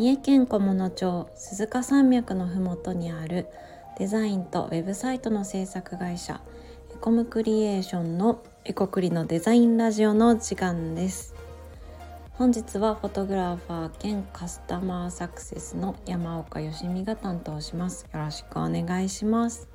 三重県菰野町鈴鹿山脈のふもとにあるデザインとウェブサイトの制作会社エコムクリエーションのエコクリのデザインラジオの時間です。本日はフォトグラファー兼カスタマーサクセスの山岡よしみが担当します。よろしくお願いします。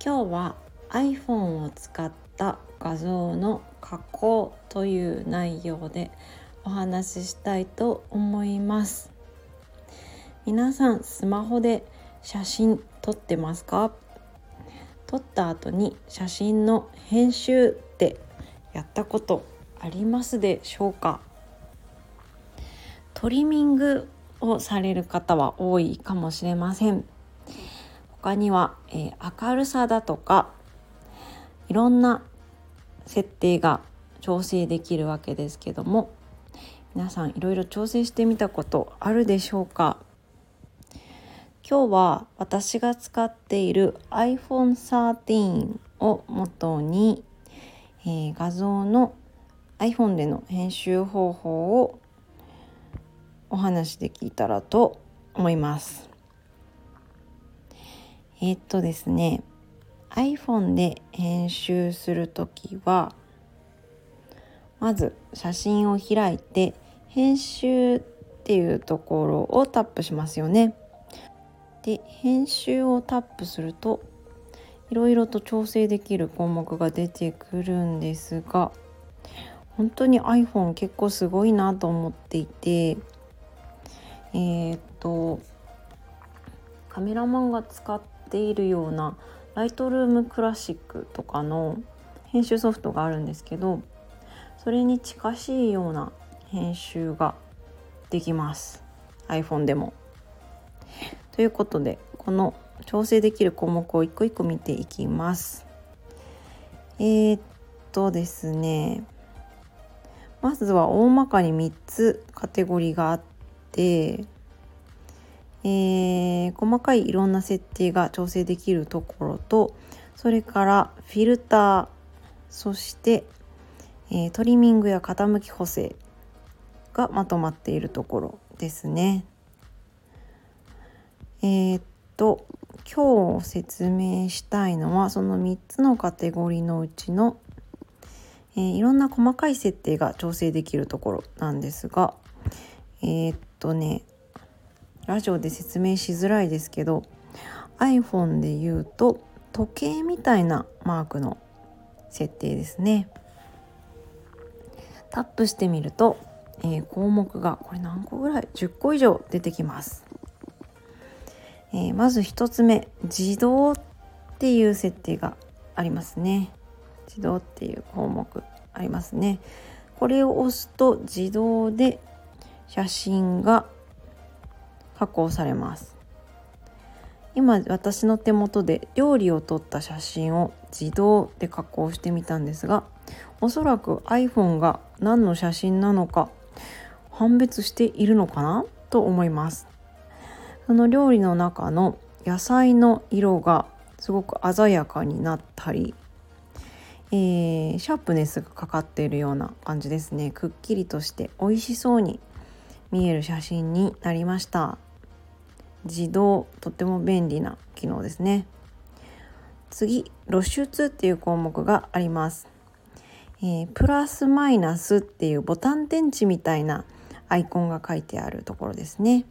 今日は iPhone を使った画像の加工という内容でお話ししたいと思います。皆さんスマホで写真撮ってますか？撮った後に写真の編集ってやったことありますでしょうか？トリミングをされる方は多いかもしれません。他には、えー、明るさだとかいろんな設定が調整できるわけですけども皆さんいろいろ調整してみたことあるでしょうか？今日は私が使っている iPhone13 を元に、えー、画像の iPhone での編集方法をお話できたらと思います。えー、っとですね iPhone で編集する時はまず写真を開いて編集っていうところをタップしますよね。で編集をタップするといろいろと調整できる項目が出てくるんですが本当に iPhone 結構すごいなと思っていてえー、っとカメラマンが使っているようなライトルームクラシックとかの編集ソフトがあるんですけどそれに近しいような編集ができます iPhone でも。ということでこの調整できる項目を一個一個見ていきます。えー、っとですねまずは大まかに3つカテゴリーがあって、えー、細かいいろんな設定が調整できるところとそれからフィルターそして、えー、トリミングや傾き補正がまとまっているところですね。えー、っと今日説明したいのはその3つのカテゴリーのうちの、えー、いろんな細かい設定が調整できるところなんですがえー、っとねラジオで説明しづらいですけど iPhone で言うと時計みたいなマークの設定ですね。タップしてみるとえー、項目がこれ何個ぐらい？10個以上出てきます、えー、まず1つ目自動っていう設定がありますね。自動っていう項目ありますね。これを押すと自動で写真が加工されます。今私の手元で料理を撮った写真を自動で加工してみたんですがおそらく iPhone が何の写真なのか判別しているのかなと思います。その料理の中の野菜の色がすごく鮮やかになったり、えー、シャープネスがかかっているような感じですね。くっきりとして美味しそうに見える写真になりました。自動とても便利な機能ですね。次露出っていう項目があります、えー、プラスマイナスっていうボタン電池みたいなアイコンが書いてあるところですね。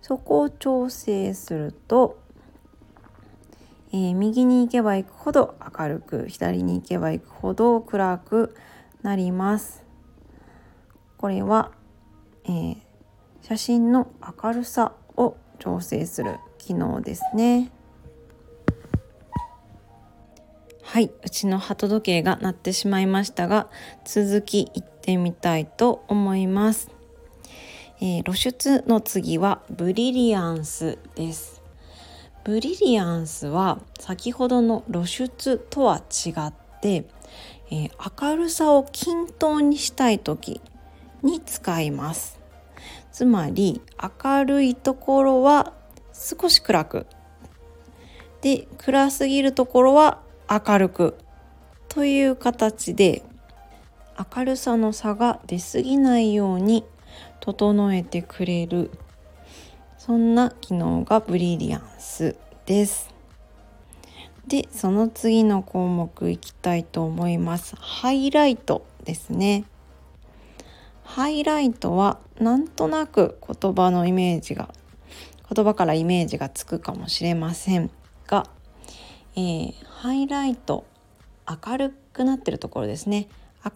そこを調整すると、えー、右に行けば行くほど明るく左に行けば行くほど暗くなります。これは、えー、写真の明るさを調整する機能ですね。はい、うちの鳩時計が鳴ってしまいましたが、続き行ってみたいと思います。えー、露出の次はブリリアンスです。ブリリアンスは先ほどの露出とは違って、えー、明るさを均等にしたい時に使います。つまり明るいところは少し暗くで暗すぎるところは明るくという形で明るさの差が出過ぎないように整えてくれる。そんな機能がブリリアンスです。でその次の項目いきたいと思います。ハイライトですね。ハイライトはなんとなく言葉のイメージが言葉からイメージがつくかもしれませんが、えー、ハイライト明るくなってるところですね。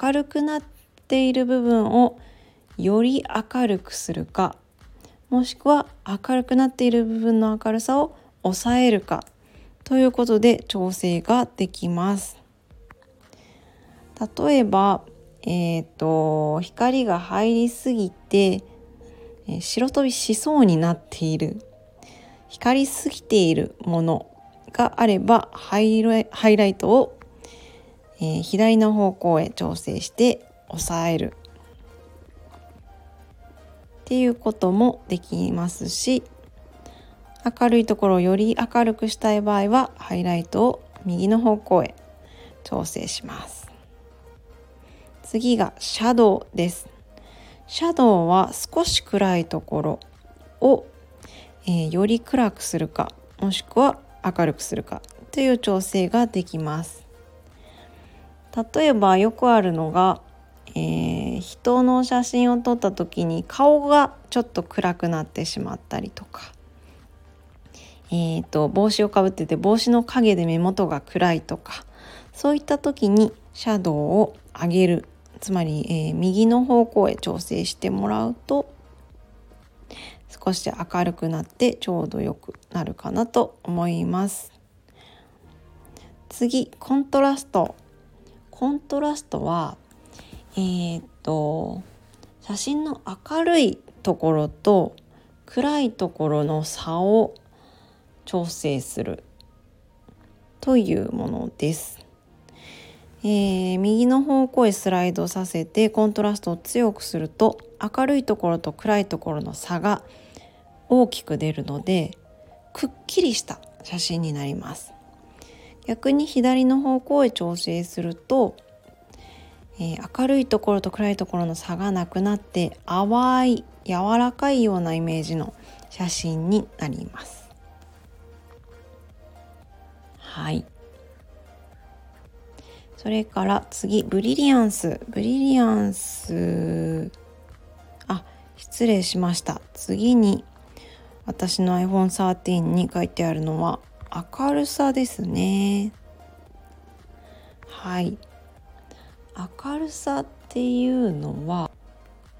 明るくなっている部分をより明るくするかもしくは明るくなっている部分の明るさを抑えるかということで調整ができます。例えば、えーと、光が入りすぎて、え、白飛びしそうになっている光りすぎているものがあればハイライトを、えー、左の方向へ調整して抑えるっていうこともできますし明るいところをより明るくしたい場合はハイライトを右の方向へ調整します。次がシャドウです。シャドウは少し暗いところを、えー、より暗くするかもしくは明るくするかという調整ができます。例えばよくあるのが、えー、人の写真を撮った時に顔がちょっと暗くなってしまったりとか。えーと、帽子をかぶってて帽子の影で目元が暗いとか。そういった時にシャドウを上げる。つまり、えー、右の方向へ調整してもらうと少し明るくなってちょうどよくなるかなと思います。次コントラスト。コントラストはえー、っと写真の明るいところと暗いところの差を調整するというものです。えー、右の方向へスライドさせてコントラストを強くすると明るいところと暗いところの差が大きく出るのでくっきりした写真になります逆に左の方向へ調整すると、えー、明るいところと暗いところの差がなくなって淡い柔らかいようなイメージの写真になります。はい。それから次ブリリアンス。ブリリアンス。あ失礼しました。次に私の iPhone13 に書いてあるのは明るさですね。はい。明るさっていうのは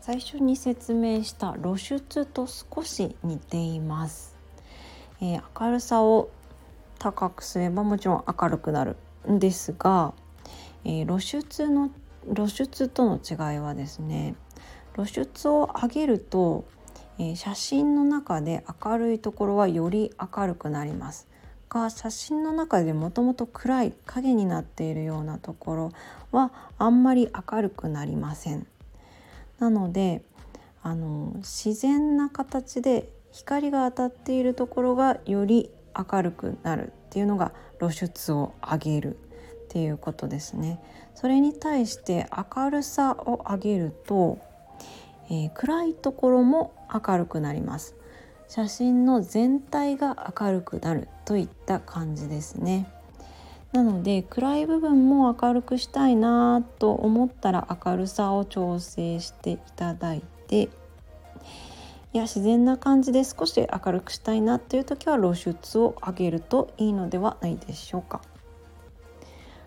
最初に説明した露出と少し似ています、えー、明るさを高くすればもちろん明るくなるんですが、えー、露出の露出との違いはですね露出を上げると、えー、写真の中で明るいところはより明るくなります。が写真の中でもともと暗い影になっているようなところはあんまり明るくなりませんなのであの自然な形で光が当たっているところがより明るくなるっていうのが露出を上げるっていうことですね。それに対して明るさを上げると、えー、暗いところも明るくなります。写真の全体が明るくなるといった感じですね。なので暗い部分も明るくしたいなと思ったら明るさを調整していただいていや自然な感じで少し明るくしたいなっていう時は露出を上げるといいのではないでしょうか。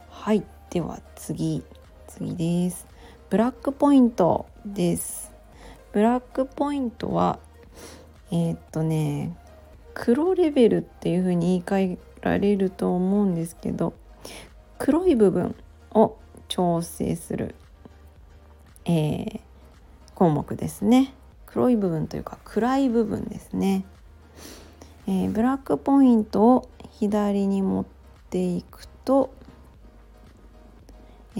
はいでは次次です。ブラックポイントです。ブラックポイントはえー、っとね黒レベルっていう風に言い換えられると思うんですけど黒い部分を調整する、えー、項目ですね。黒い部分というか暗い部分ですね、えー、ブラックポイントを左に持っていくと、え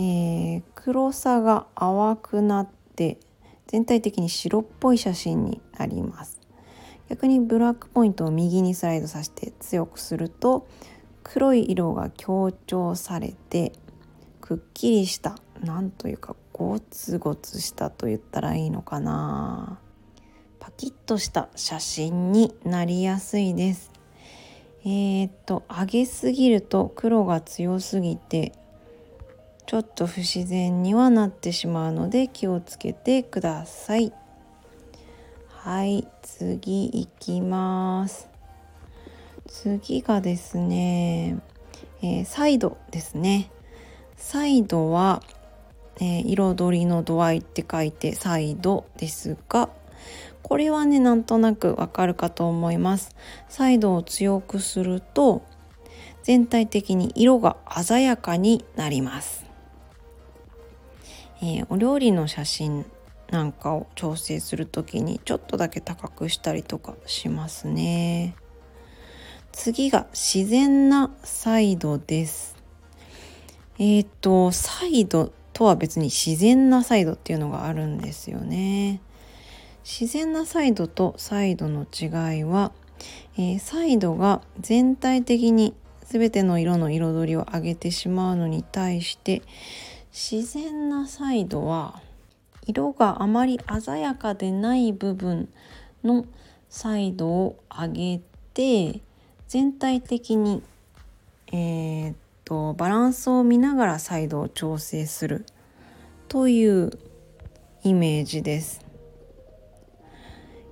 ー、黒さが淡くなって全体的に白っぽい写真になります。逆にブラックポイントを右にスライドさせて強くすると黒い色が強調されてくっきりしたなんというかゴツゴツしたと言ったらいいのかな。パキッとした写真になりやすいです。えー、っと上げすぎると黒が強すぎてちょっと不自然にはなってしまうので気をつけてください。はい次いきます。次がですね、えー、サイドですね。サイドは、えー、彩りの度合いって書いてサイドですがこれはねなんとなくわかるかと思います。サイドを強くすると全体的に色が鮮やかになります、えー、お料理の写真なんかを調整する時にちょっとだけ高くしたりとかしますね。次が自然なサイドです。えっ、ー、とサイドとは別に自然なサイドっていうのがあるんですよね。自然なサイドとサイドの違いは、えー、サイドが全体的に全ての色の彩りを上げてしまうのに対して自然なサイドは色があまり鮮やかでない部分のサイドを上げて全体的に、えー、っとバランスを見ながらサイドを調整するというイメージです。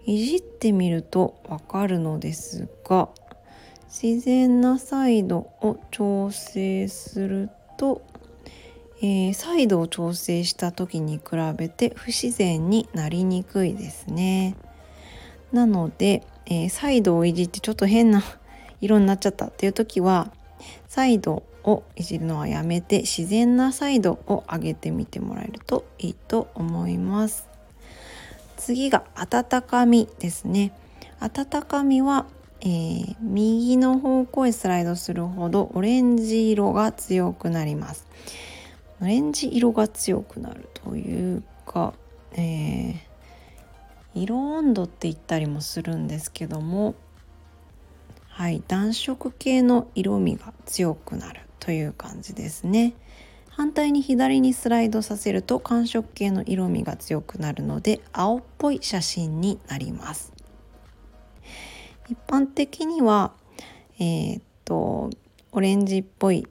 いじってみるとわかるのですが自然なサイドを調整すると、えー、サイドを調整した時に比べて不自然になりにくいですね。なので、えー、サイドをいじってちょっと変な 色になっちゃったっていう時はサイドをいじるのはやめて自然なサイドを上げてみてもらえるといいと思います。次が温かみですね。温かみは、えー、右の方向へスライドするほどオレンジ色が強くなります。オレンジ色が強くなるというか、えー、色温度って言ったりもするんですけどもはい暖色系の色味が強くなるという感じですね。反対に左にスライドさせると寒色系の色味が強くなるので青っぽい写真になります。一般的にはえー、っとオレンジっぽい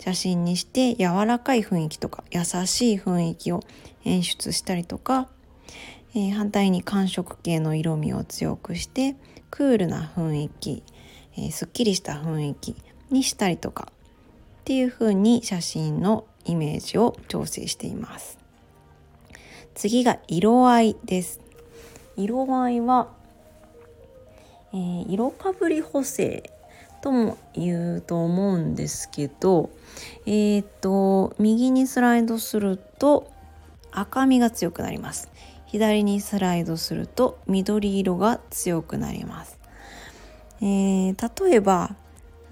写真にして柔らかい雰囲気とか優しい雰囲気を演出したりとか、えー、反対に寒色系の色味を強くしてクールな雰囲気えー、すっきりした雰囲気にしたりとかっていう風に写真のイメージを調整しています。次が色合いです。色合いは、えー、色かぶり補正とも言うと思うんですけどえっ、と右にスライドすると赤みが強くなります。左にスライドすると緑色が強くなります。えー、例えば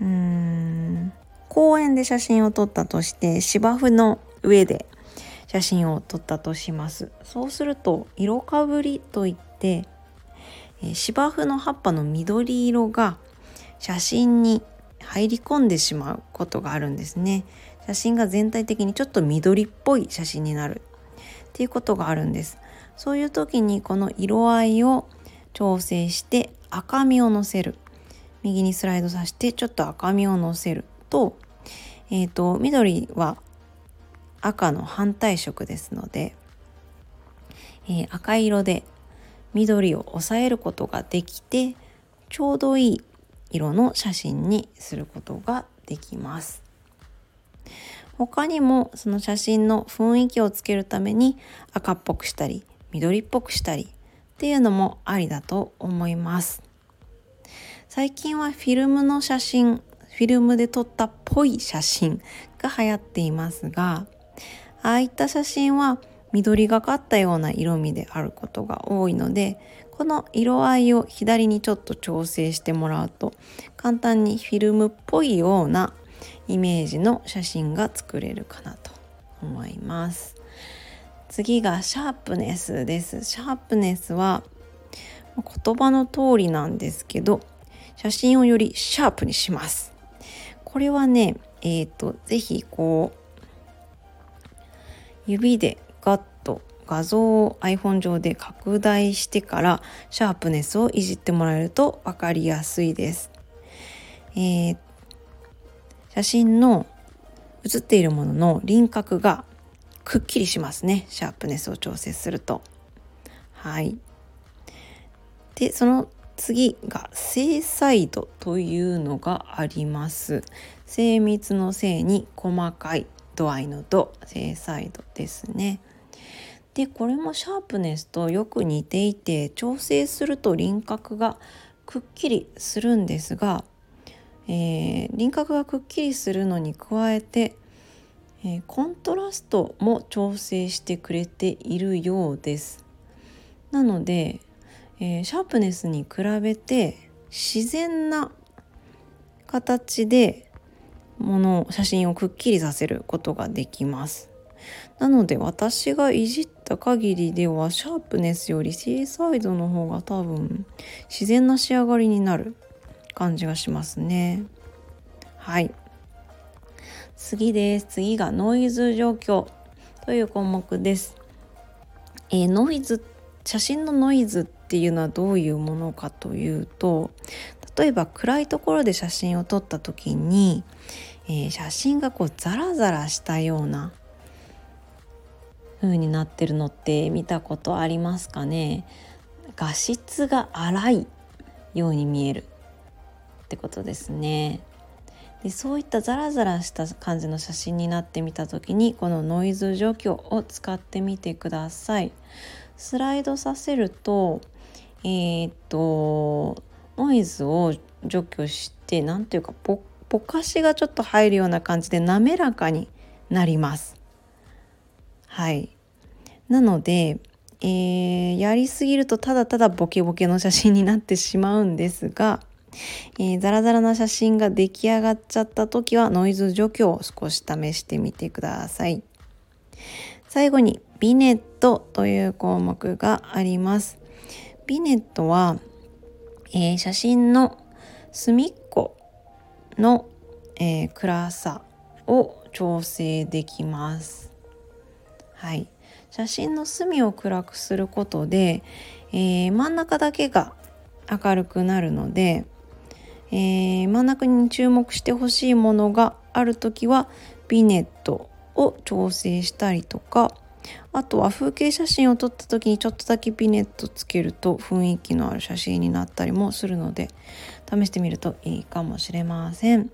うーん公園で写真を撮ったとして芝生の上で写真を撮ったとします。そうすると色かぶりといって、芝生の葉っぱの緑色が写真に入り込んでしまうことがあるんですね。写真が全体的にちょっと緑っぽい写真になる。っていうことがあるんです。そういう時にこの色合いを調整して赤みをのせる。右にスライドさせてちょっと赤みをのせる。と,、えーと、緑は赤の反対色ですので、えー、赤色で緑を抑えることができてちょうどいい色の写真にすることができます。他にもその写真の雰囲気をつけるために赤っぽくしたり緑っぽくしたりっていうのもありだと思います。最近はフィルムの写真フィルムで撮ったっぽい写真が流行っていますがああいった写真は緑がかったような色味であることが多いのでこの色合いを左にちょっと調整してもらうと簡単にフィルムっぽいようなイメージの写真が作れるかなと思います次がシャープネスですシャープネスは言葉の通りなんですけど写真をよりシャープにします。これはね、えっ、ー、と、ぜひこう、指でガッ画像を iPhone 上で拡大してからシャープネスをいじってもらえると分かりやすいです。えー、写真の写っているものの輪郭がくっきりしますねシャープネスを調整すると。はいでその次が精細度というのがあります。精密の精に細かい度合いの度精細度ですね。でこれもシャープネスとよく似ていて調整すると輪郭がくっきりするんですが、えー、輪郭がくっきりするのに加えて、えー、コントラストも調整してくれているようです。なので、えー、シャープネスに比べて自然な形でもの写真をくっきりさせることができます。なので私がいじった限りではシャープネスより精細度の方が多分自然な仕上がりになる感じがしますね。はい次です次がノイズ状況という項目です。えー、ノイズ写真のノイズっていうのはどういうものかというと例えば暗いところで写真を撮った時に、えー、写真がこうザラザラしたような風になってるのって見たことありますかね？画質が荒いように見えるってことですね。でそういったザラザラした感じの写真になってみた時にこのノイズ除去を使ってみてください。スライドさせるとえー、っとノイズを除去して何ていうかぼぼかしがちょっと入るような感じで滑らかになります。はいなので、えー、やりすぎるとただただボケボケの写真になってしまうんですが、えー、ザラザラな写真が出来上がっちゃった時はノイズ除去を少し試してみてください。最後にビネットという項目があります。ビネットは、えー、写真の隅っこの、えー、暗さを調整できます。はい、写真の隅を暗くすることで、えー、真ん中だけが明るくなるので、えー、真ん中に注目してほしいものがある時はビネットを調整したりとかあとは風景写真を撮った時にちょっとだけビネットつけると雰囲気のある写真になったりもするので試してみるといいかもしれません。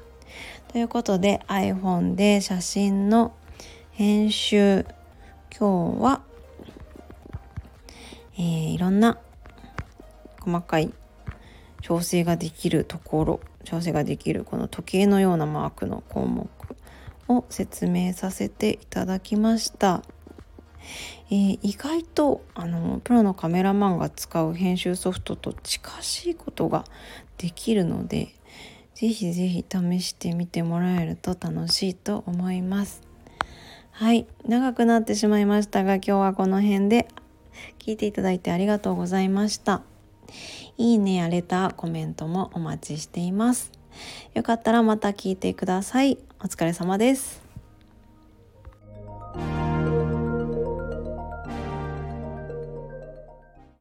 ということで iPhone で写真の編集今日は、えー、いろんな細かい調整ができるところ調整ができるこの時計のようなマークの項目を説明させていただきました。えー、意外とあのプロのカメラマンが使う編集ソフトと近しいことができるので是非是非試してみてもらえると楽しいと思います。はい。長くなってしまいましたが今日はこの辺で。聞いていただいてありがとうございました。いいねやレターコメントもお待ちしています。よかったらまた聞いてください。お疲れ様です。